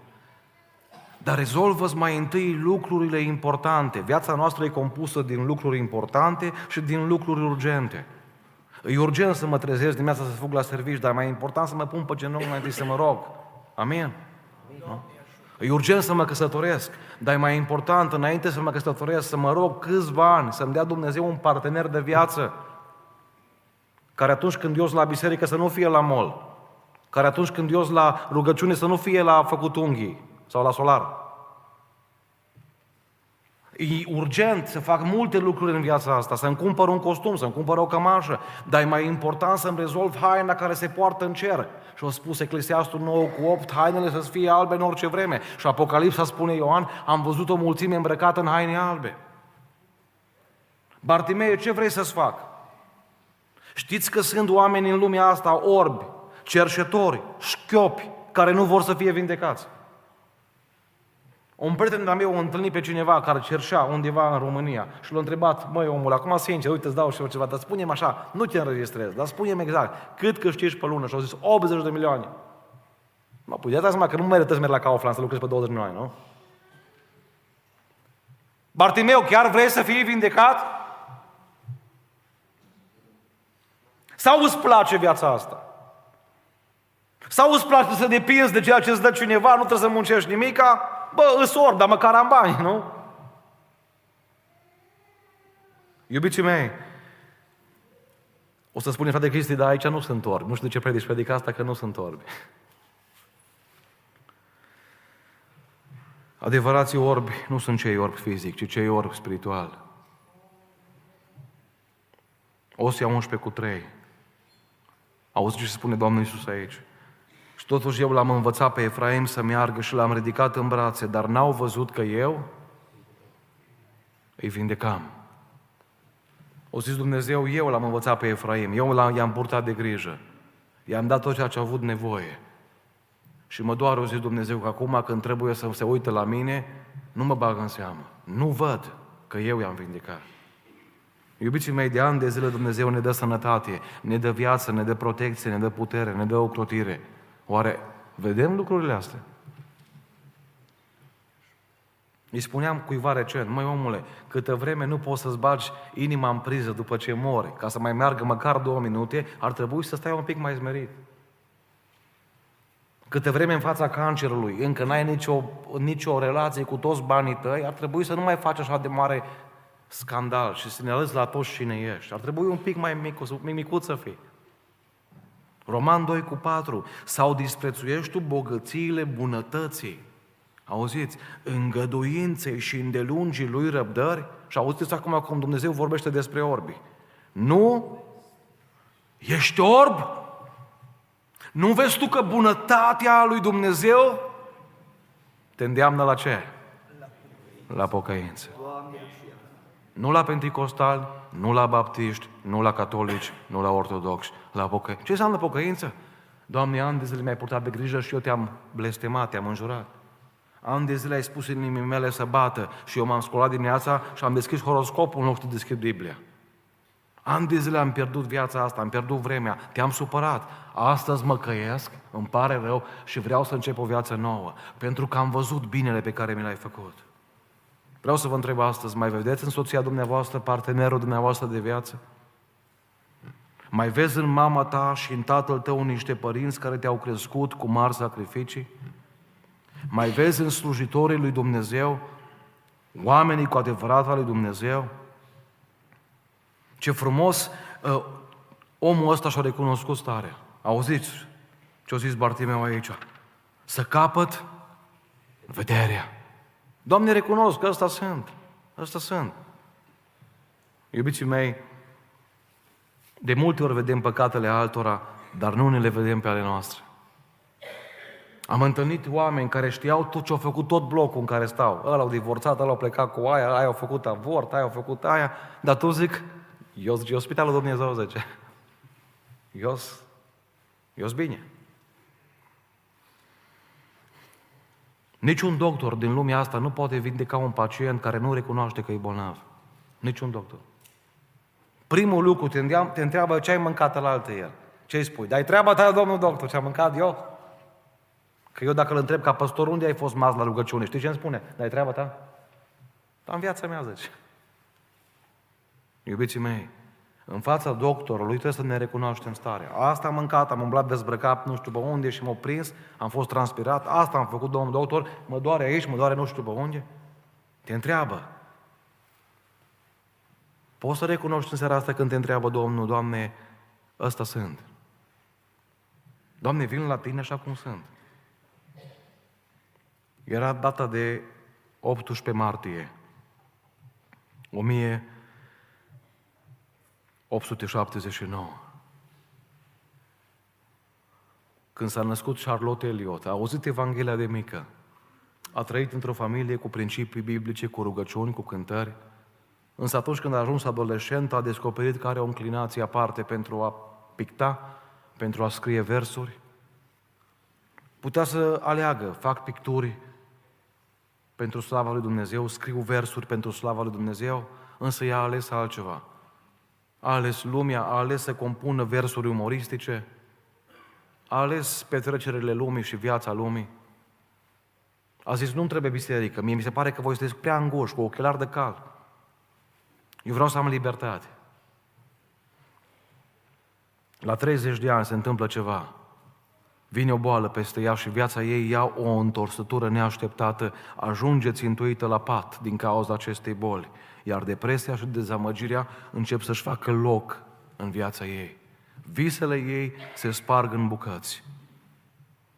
Dar rezolvă mai întâi lucrurile importante. Viața noastră e compusă din lucruri importante și din lucruri urgente. E urgent să mă trezesc dimineața să fug la serviciu, dar mai important să mă pun pe genunchi mai întâi să mă rog. Amin? Nu? E urgent să mă căsătoresc, dar e mai important, înainte să mă căsătoresc, să mă rog câțiva ani, să-mi dea Dumnezeu un partener de viață, care atunci când eu sunt la biserică să nu fie la mol, care atunci când eu sunt la rugăciune să nu fie la făcut unghii sau la solar. E urgent să fac multe lucruri în viața asta, să-mi cumpăr un costum, să-mi cumpăr o cămașă, dar e mai important să-mi rezolv haina care se poartă în cer. Și a spus Eclesiastul 9 cu 8, hainele să fie albe în orice vreme. Și Apocalipsa spune Ioan, am văzut o mulțime îmbrăcată în haine albe. Bartimeu, ce vrei să-ți fac? Știți că sunt oameni în lumea asta orbi, cerșetori, șchiopi, care nu vor să fie vindecați. Un prieten de-a meu a întâlnit pe cineva care cerșea undeva în România și l-a întrebat, măi omul, acum sincer, uite, îți dau și eu ceva, dar spune așa, nu te înregistrez, dar spune exact, cât câștigi pe lună? Și au zis, 80 de milioane. Mă, păi dați seama că nu merită să mergi la Kaufland să lucrezi pe 20 de milioane, nu? Bartimeu, chiar vrei să fii vindecat? Sau îți place viața asta? Sau îți place să depinzi de ceea ce îți dă cineva, nu trebuie să muncești nimica? Bă, îs orb, dar măcar am bani, nu? Iubiții mei, o să spune frate Cristi, dar aici nu sunt orbi. Nu știu de ce predici predica asta, că nu sunt orbi. Adevărații orbi nu sunt cei orbi fizic, ci cei orbi spiritual. Osia 11 cu 3. Auzi ce spune Domnul Iisus aici? Și totuși eu l-am învățat pe Efraim să meargă și l-am ridicat în brațe, dar n-au văzut că eu îi vindecam. O zis Dumnezeu, eu l-am învățat pe Efraim, eu l-am, i-am purtat de grijă, i-am dat tot ceea ce a avut nevoie. Și mă doare, o zis Dumnezeu, că acum când trebuie să se uite la mine, nu mă bag în seamă. Nu văd că eu i-am vindecat. Iubiții mei, de ani de zile Dumnezeu ne dă sănătate, ne dă viață, ne dă protecție, ne dă putere, ne dă ocrotire. Oare vedem lucrurile astea? Îi spuneam cuiva recent, măi omule, câtă vreme nu poți să-ți bagi inima în priză după ce mori, ca să mai meargă măcar două minute, ar trebui să stai un pic mai zmerit. Câte vreme în fața cancerului încă n-ai nicio, nicio relație cu toți banii tăi, ar trebui să nu mai faci așa de mare scandal și să ne arăți la toți cine ești. Ar trebui un pic mai mic, mic micuț să fii. Roman 2 cu 4. Sau disprețuiești tu bogățiile bunătății. Auziți? Îngăduinței și îndelungii lui răbdări. Și auziți acum cum Dumnezeu vorbește despre orbi. Nu? Ești orb? Nu vezi tu că bunătatea lui Dumnezeu te îndeamnă la ce? La pocăință. Nu la pentecostali, nu la baptiști, nu la catolici, nu la ortodoxi, la pocăință. Ce înseamnă pocăință? Doamne, ani de zile mi-ai purtat pe grijă și eu te-am blestemat, te-am înjurat. Ani de zile ai spus inimii mele să bată și eu m-am scolat dimineața și am deschis horoscopul în loc să deschid Biblia. Ani de zile am pierdut viața asta, am pierdut vremea, te-am supărat. Astăzi mă căiesc, îmi pare rău și vreau să încep o viață nouă, pentru că am văzut binele pe care mi l-ai făcut. Vreau să vă întreb astăzi, mai vedeți în soția dumneavoastră partenerul dumneavoastră de viață? Mai vezi în mama ta și în tatăl tău niște părinți care te-au crescut cu mari sacrificii? Mai vezi în slujitorii lui Dumnezeu oamenii cu adevărat al lui Dumnezeu? Ce frumos uh, omul ăsta și-a recunoscut starea. Auziți ce-a zis Bartimeu aici? Să capăt vederea. Doamne, recunosc că ăsta sunt. Ăsta sunt. Iubiții mei, De multe ori vedem păcatele altora, dar nu ne le vedem pe ale noastre. Am întâlnit oameni care știau tot ce au făcut tot blocul în care stau. Ăla au divorțat, ăla au plecat cu aia, aia au făcut avort, aia au făcut aia. Dar tu zic, eu zic, e spitalul Dumnezeu, zice. Eu sunt bine. Niciun doctor din lumea asta nu poate vindeca un pacient care nu recunoaște că e bolnav. Niciun doctor. Primul lucru te, te întreabă ce ai mâncat la altă el. Ce îi spui? Dar treaba ta, domnul doctor, ce am mâncat eu? Că eu dacă îl întreb ca păstor, unde ai fost maz la rugăciune? Știi ce îmi spune? Dar e treaba ta? Dar în viața mea, zice. Iubiții mei, în fața doctorului trebuie să ne recunoaștem starea. Asta am mâncat, am umblat dezbrăcat nu știu pe unde și m-au prins, am fost transpirat, asta am făcut, domnul doctor, mă doare aici, mă doare nu știu pe unde. Te întreabă. Poți să recunoști în seara asta când te întreabă Domnul, Doamne, ăsta sunt. Doamne, vin la Tine așa cum sunt. Era data de 18 martie 1879. Când s-a născut Charlotte Eliot, a auzit Evanghelia de mică, a trăit într-o familie cu principii biblice, cu rugăciuni, cu cântări, însă atunci când a ajuns adolescent a descoperit că are o înclinație aparte pentru a picta, pentru a scrie versuri. Putea să aleagă, fac picturi, pentru slava lui Dumnezeu, scriu versuri pentru slava lui Dumnezeu, însă ea a ales altceva. A ales lumea, a ales să compună versuri umoristice, a ales petrecerile lumii și viața lumii. A zis, nu trebuie biserică, mie mi se pare că voi sunteți prea îngoși, cu ochelari de cal. Eu vreau să am libertate. La 30 de ani se întâmplă ceva. Vine o boală peste ea și viața ei ia o întorsătură neașteptată, ajunge țintuită la pat din cauza acestei boli, iar depresia și dezamăgirea încep să-și facă loc în viața ei. Visele ei se sparg în bucăți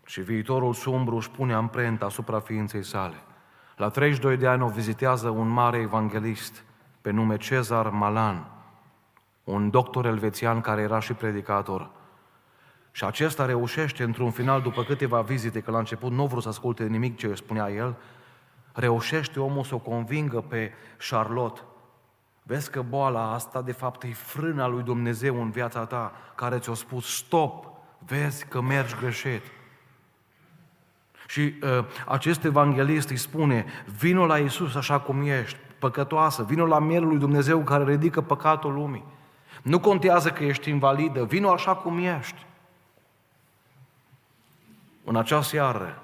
și viitorul sumbru își pune amprenta asupra ființei sale. La 32 de ani o vizitează un mare evanghelist pe nume Cezar Malan, un doctor elvețian care era și predicator. Și acesta reușește, într-un final, după câteva vizite, că la început nu vrut să asculte nimic ce spunea el, reușește omul să o convingă pe Charlotte. Vezi că boala asta, de fapt, e frâna lui Dumnezeu în viața ta, care ți-a spus, stop, vezi că mergi greșit. Și uh, acest evanghelist îi spune, vino la Isus așa cum ești, păcătoasă, vino la mielul lui Dumnezeu care ridică păcatul lumii. Nu contează că ești invalidă, vino așa cum ești. În acea seară,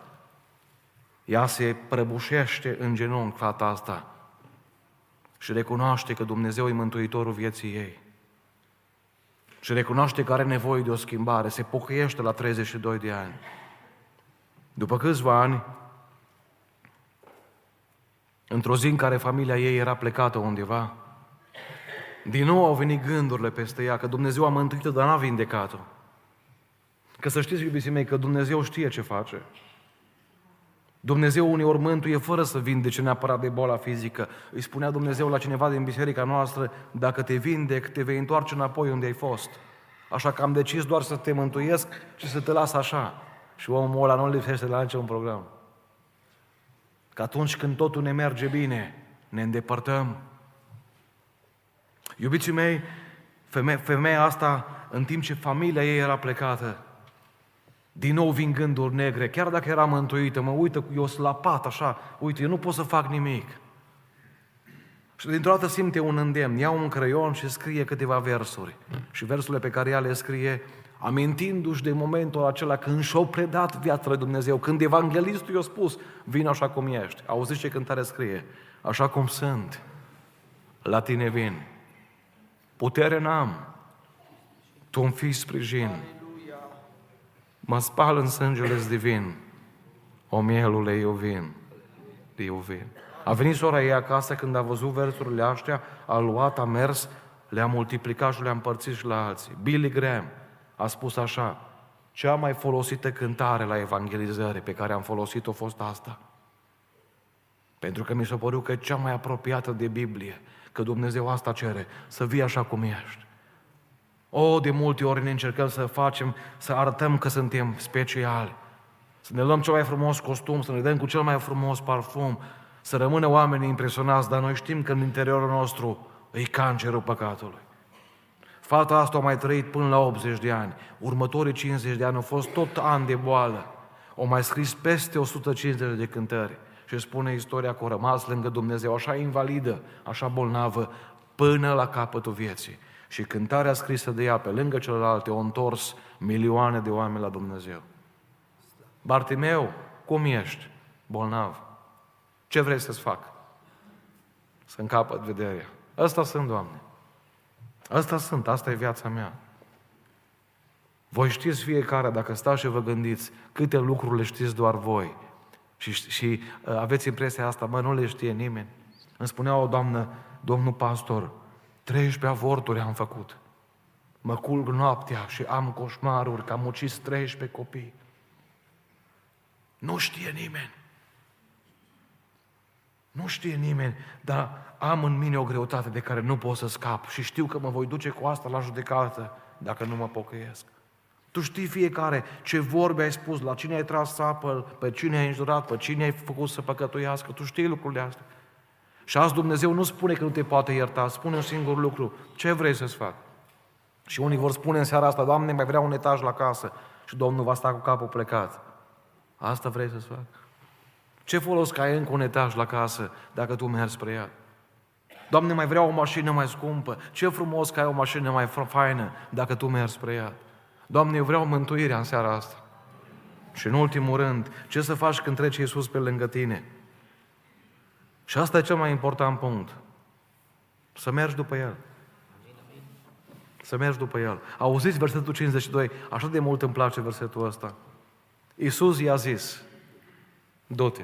ea se prăbușește în genunchi, fata asta, și recunoaște că Dumnezeu e mântuitorul vieții ei. Și recunoaște că are nevoie de o schimbare, se pocăiește la 32 de ani. După câțiva ani, într-o zi în care familia ei era plecată undeva, din nou au venit gândurile peste ea că Dumnezeu a mântuit-o, dar n-a vindecat-o. Că să știți, iubiții mei, că Dumnezeu știe ce face. Dumnezeu uneori mântuie fără să vindece neapărat de boala fizică. Îi spunea Dumnezeu la cineva din biserica noastră, dacă te vindec, te vei întoarce înapoi unde ai fost. Așa că am decis doar să te mântuiesc și să te las așa. Și omul ăla nu lipsește la un program. Că atunci când totul ne merge bine, ne îndepărtăm. Iubiții mei, femeia, femeia asta, în timp ce familia ei era plecată, din nou vin gânduri negre, chiar dacă era mântuită, mă uită, eu sunt la pat, așa, uite, eu nu pot să fac nimic. Și dintr-o dată simte un îndemn, ia un creion și scrie câteva versuri. Și versurile pe care ea le scrie, amintindu-și de momentul acela când și-au predat viața lui Dumnezeu, când evanghelistul i-a spus, vin așa cum ești. Auziți ce cântare scrie? Așa cum sunt, la tine vin. Putere n-am, tu-mi fii sprijin. Mă spal în sângele divin, o mielule eu vin, eu vin. A venit sora ei acasă când a văzut versurile astea, a luat, a mers, le-a multiplicat și le-a împărțit și la alții. Billy Graham a spus așa, cea mai folosită cântare la evangelizare pe care am folosit-o a fost asta. Pentru că mi s-a părut că e cea mai apropiată de Biblie, că Dumnezeu asta cere, să vii așa cum ești. O, de multe ori ne încercăm să facem, să arătăm că suntem speciali. Să ne luăm cel mai frumos costum, să ne dăm cu cel mai frumos parfum, să rămână oamenii impresionați, dar noi știm că în interiorul nostru e cancerul păcatului. Fata asta a mai trăit până la 80 de ani. Următorii 50 de ani au fost tot ani de boală. O mai scris peste 150 de cântări. Și spune istoria că a rămas lângă Dumnezeu, așa invalidă, așa bolnavă, până la capătul vieții. Și cântarea scrisă de ea, pe lângă celelalte, au întors milioane de oameni la Dumnezeu. Bartimeu, cum ești? Bolnav. Ce vrei să-ți fac? Să încapăt vederea. Ăsta sunt, Doamne. Ăsta sunt, asta e viața mea. Voi știți fiecare, dacă stați și vă gândiți, câte lucruri le știți doar voi. Și, și uh, aveți impresia asta, mă, nu le știe nimeni. Îmi spunea o doamnă, domnul pastor, 13 avorturi am făcut. Mă culc noaptea și am coșmaruri că am ucis 13 copii. Nu știe nimeni. Nu știe nimeni, dar am în mine o greutate de care nu pot să scap și știu că mă voi duce cu asta la judecată dacă nu mă pocăiesc. Tu știi fiecare ce vorbe ai spus, la cine ai tras sapă, pe cine ai înjurat, pe cine ai făcut să păcătuiască. Tu știi lucrurile astea. Și azi Dumnezeu nu spune că nu te poate ierta, spune un singur lucru. Ce vrei să-ți fac? Și unii vor spune în seara asta, Doamne, mai vreau un etaj la casă. Și Domnul va sta cu capul plecat. Asta vrei să-ți fac? Ce folos că ai încă un etaj la casă dacă tu mergi spre ea? Doamne, mai vreau o mașină mai scumpă. Ce frumos că ai o mașină mai faină dacă tu mergi spre ea. Doamne, eu vreau mântuirea în seara asta. Și în ultimul rând, ce să faci când trece Iisus pe lângă tine? Și asta e cel mai important punct. Să mergi după El. Să mergi după El. Auziți versetul 52? Așa de mult îmi place versetul ăsta. Iisus i-a zis, du-te.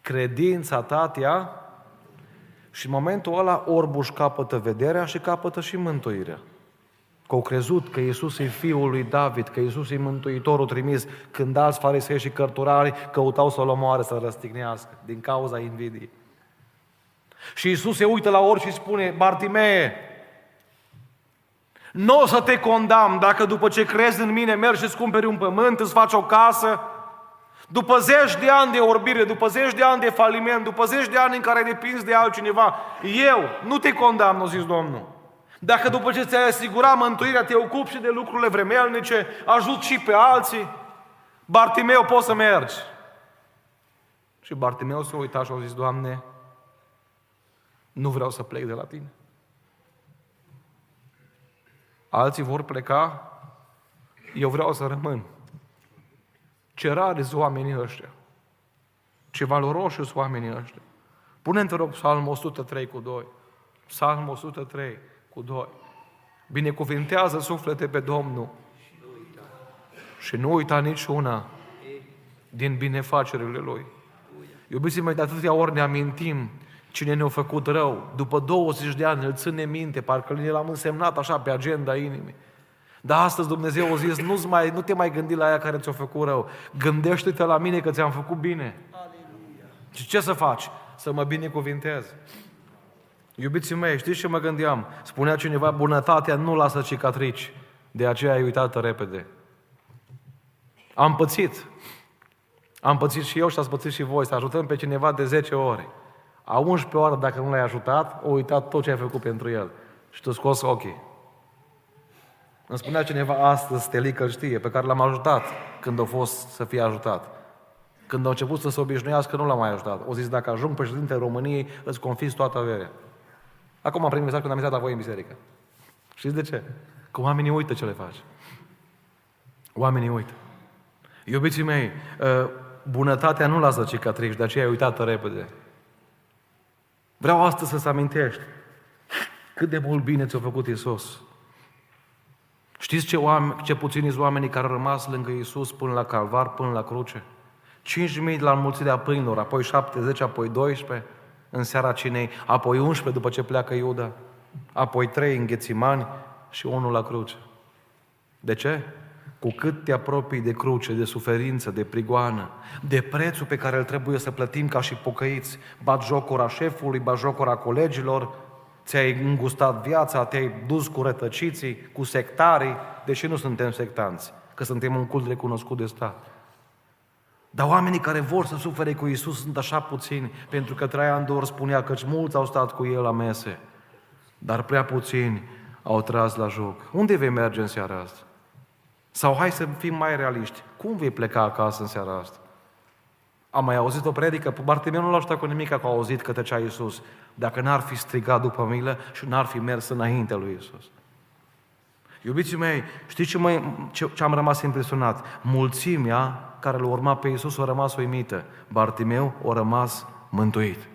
Credința ta te-a și în momentul ăla orbuș capătă vederea și capătă și mântuirea. Că au crezut că Iisus e Fiul lui David, că Iisus e Mântuitorul trimis, când alți farisei și cărturari căutau să-L omoare, să-L răstignească, din cauza invidiei. Și Iisus se uită la ori și spune, Bartimee, nu o să te condamn dacă după ce crezi în mine mergi și îți cumperi un pământ, îți faci o casă, după zeci de ani de orbire, după zeci de ani de faliment, după zeci de ani în care depinzi de altcineva, eu nu te condamn, o zis Domnul. Dacă după ce ți-ai asigurat mântuirea, te ocupi și de lucrurile vremelnice, ajut și pe alții, Bartimeu, poți să mergi. Și Bartimeu s-a uitat și a zis, Doamne, nu vreau să plec de la Tine. Alții vor pleca, eu vreau să rămân. Ce rare sunt oamenii ăștia. Ce valoroși sunt oamenii ăștia. Pune-mi, te rog, Psalmul 103 cu 2. Psalmul 103 cu 2. Binecuvintează suflete pe Domnul și nu uita niciuna din binefacerile Lui. Iubiții mei, de atâtea ori ne amintim cine ne-a făcut rău. După 20 de ani îl ține minte, parcă l-am însemnat așa pe agenda inimii. Dar astăzi Dumnezeu a zis, nu, mai, nu te mai gândi la aia care ți-a făcut rău. Gândește-te la mine că ți-am făcut bine. Aleluia. Și ce să faci? Să mă binecuvintez. Iubiții mei, știți ce mă gândeam? Spunea cineva, bunătatea nu lasă cicatrici, de aceea ai uitat repede. Am pățit. Am pățit și eu și ați pățit și voi, să ajutăm pe cineva de 10 ore. A 11 ore, dacă nu l-ai ajutat, o uitat tot ce ai făcut pentru el. Și tu scos ochii. Îmi spunea cineva astăzi, Stelică știe, pe care l-am ajutat când a fost să fie ajutat. Când a început să se obișnuiască, nu l-am mai ajutat. O zis, dacă ajung președinte României, îți confis toată averea. Acum am primit mesaj când am intrat la voi în biserică. Știți de ce? Că oamenii uită ce le faci. Oamenii uită. Iubiții mei, ă, bunătatea nu lasă cicatrici, de aceea ai uitat repede. Vreau astăzi să-ți amintești cât de mult bine ți-a făcut Isus. Știți ce, oameni, ce puțini sunt oamenii care au rămas lângă Isus până la calvar, până la cruce? 5.000 la înmulțirea pâinilor, apoi 70, apoi 12 în seara cinei, apoi 11 după ce pleacă Iuda, apoi 3 în Ghețimani și unul la cruce. De ce? Cu cât te apropii de cruce, de suferință, de prigoană, de prețul pe care îl trebuie să plătim ca și pocăiți, bat jocura șefului, bat jocura colegilor, ți-ai îngustat viața, te-ai dus cu rătăciții, cu sectarii, deși nu suntem sectanți, că suntem un cult recunoscut de stat. Dar oamenii care vor să sufere cu Isus sunt așa puțini, pentru că Traian Dor spunea că mulți au stat cu El la mese, dar prea puțini au tras la joc. Unde vei merge în seara asta? Sau hai să fim mai realiști. Cum vei pleca acasă în seara asta? Am mai auzit o predică, Bartimeu nu l-a ajutat cu nimic că a auzit că tăcea Iisus, dacă n-ar fi strigat după milă și n-ar fi mers înainte lui Iisus. Iubiții mei, știți ce, mă, ce, ce am rămas impresionat? Mulțimea care l-a urmat pe Iisus a rămas uimită. Bartimeu a rămas mântuit.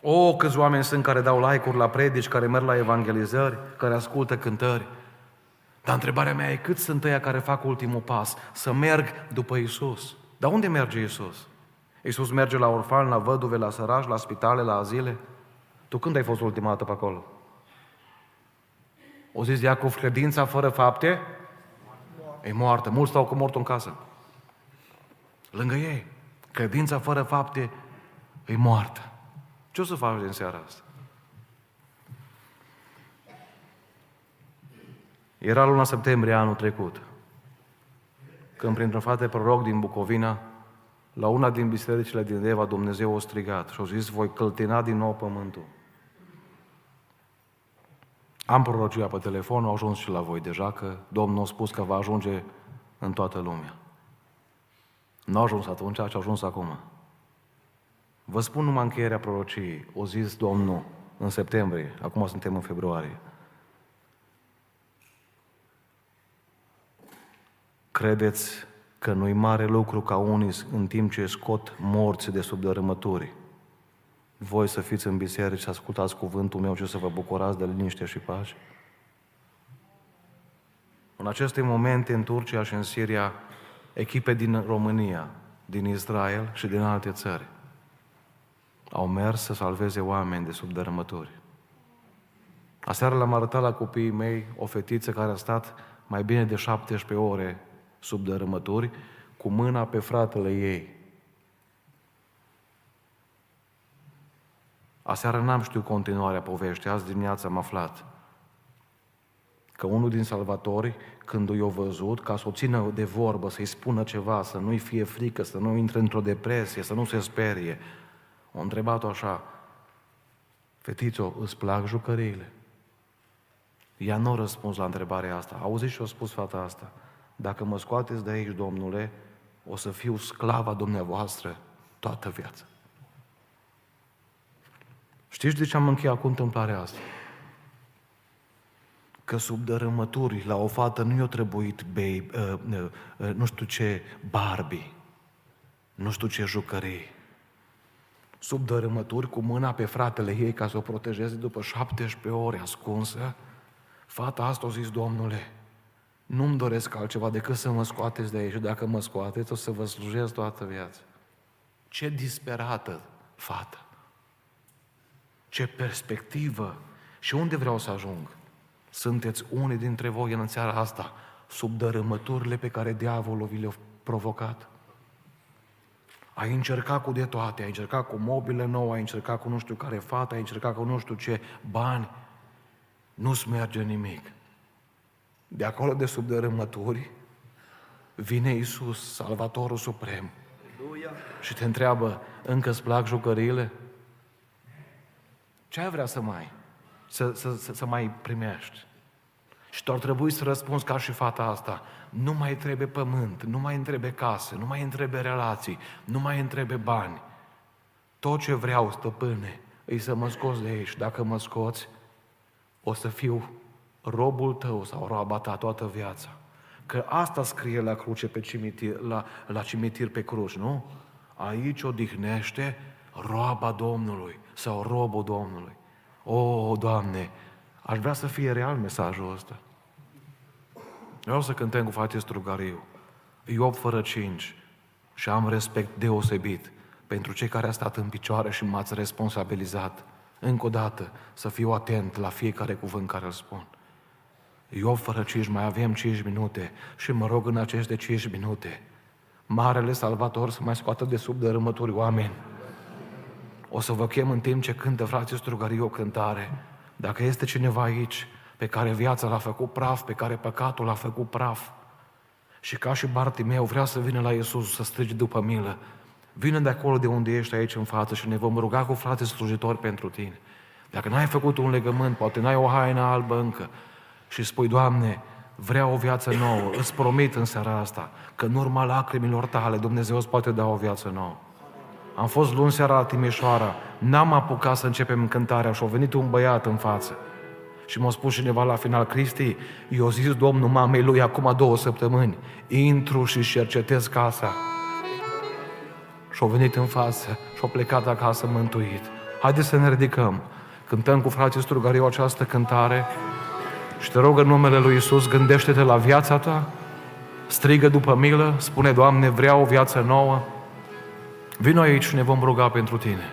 O, câți oameni sunt care dau like-uri la predici, care merg la evangelizări, care ascultă cântări. Dar întrebarea mea e cât sunt ăia care fac ultimul pas, să merg după Isus. Dar unde merge Isus? Isus merge la orfani, la văduve, la sărași, la spitale, la azile. Tu când ai fost ultima dată pe acolo? O zis Iacov, credința fără fapte e moartă. Mulți stau cu mortul în casă. Lângă ei. Credința fără fapte e moartă. Ce o să faci din seara asta? Era luna septembrie anul trecut, când printr-un frate proroc din Bucovina, la una din bisericile din Eva, Dumnezeu a strigat și a zis, voi căltina din nou pământul. Am prorocia pe telefon, au ajuns și la voi deja, că Domnul a spus că va ajunge în toată lumea. Nu a ajuns atunci, ci a ajuns acum. Vă spun numai încheierea prorociei. O zis Domnul în septembrie, acum suntem în februarie. Credeți că nu-i mare lucru ca unii în timp ce scot morți de sub dărâmături, voi să fiți în biserică și să ascultați cuvântul meu și să vă bucurați de liniște și pace? În aceste momente, în Turcia și în Siria, echipe din România, din Israel și din alte țări au mers să salveze oameni de sub dărâmături. Aseară l-am arătat la copiii mei o fetiță care a stat mai bine de 17 ore sub dărâmături, cu mâna pe fratele ei. Aseară n-am știut continuarea poveștii, azi dimineața am aflat că unul din salvatori, când i-a văzut, ca să o țină de vorbă, să-i spună ceva, să nu-i fie frică, să nu intre într-o depresie, să nu se sperie, o întrebat-o așa, fetițo, îți plac jucăriile? Ea nu a răspuns la întrebarea asta. Auziți și a spus fata asta. Dacă mă scoateți de aici, Domnule, o să fiu sclava dumneavoastră toată viața. Știți de ce am încheiat cu întâmplarea asta? Că sub dărâmături la o fată nu i-a trebuit baby, uh, uh, uh, nu știu ce Barbie, nu știu ce jucării. Sub dărâmături cu mâna pe fratele ei ca să o protejeze după 17 ore ascunsă, fata asta a zis, Domnule, nu-mi doresc altceva decât să mă scoateți de aici. Dacă mă scoateți, o să vă slujesc toată viața. Ce disperată fată! Ce perspectivă! Și unde vreau să ajung? Sunteți unii dintre voi în seara asta sub dărâmăturile pe care diavolul vi le-a provocat. Ai încercat cu de toate, ai încercat cu mobile nouă, ai încercat cu nu știu care fată, ai încercat cu nu știu ce bani. Nu-ți merge nimic. De acolo de sub dărâmături vine Isus, Salvatorul Suprem, și te întreabă, încă îți plac jucăriile? Ce ai vrea să mai? Să, să, să, să mai primești? Și tu ar trebui să răspunzi ca și fata asta. Nu mai trebuie pământ, nu mai întrebe case, nu mai întrebe relații, nu mai întrebe bani. Tot ce vreau, stăpâne, îi să mă scoți de aici. Dacă mă scoți, o să fiu robul tău sau roaba ta toată viața. Că asta scrie la cruce pe cimitir, la, la cimitir pe cruci, nu? Aici odihnește roaba Domnului sau robul Domnului. O, Doamne, aș vrea să fie real mesajul ăsta. Vreau să cântăm cu frate Strugariu. Iob fără cinci și am respect deosebit pentru cei care a stat în picioare și m-ați responsabilizat. Încă o dată, să fiu atent la fiecare cuvânt care îl spun. Eu fără cinci mai avem cinci minute și mă rog în aceste cinci minute Marele Salvator să mai scoată de sub dărâmături oameni. O să vă chem în timp ce cântă frații Strugariu o cântare. Dacă este cineva aici pe care viața l-a făcut praf, pe care păcatul l-a făcut praf, și ca și Bartimeu vrea să vină la Iisus să strige după milă, vină de acolo de unde ești aici în față și ne vom ruga cu frate slujitori pentru tine. Dacă n-ai făcut un legământ, poate n-ai o haină albă încă și spui, Doamne, vreau o viață nouă, îți promit în seara asta că în urma lacrimilor tale Dumnezeu îți poate da o viață nouă. Am fost luni seara la Timișoara, n-am apucat să începem cântarea și a venit un băiat în față. Și m-a spus cineva la final, Cristi, eu zis Domnul mamei lui acum două săptămâni, intru și cercetez casa. Și a venit în față și a plecat acasă mântuit. Haideți să ne ridicăm. Cântăm cu frații Strugariu această cântare și te rog în numele Lui Isus, gândește-te la viața ta, strigă după milă, spune, Doamne, vreau o viață nouă, vino aici și ne vom ruga pentru Tine.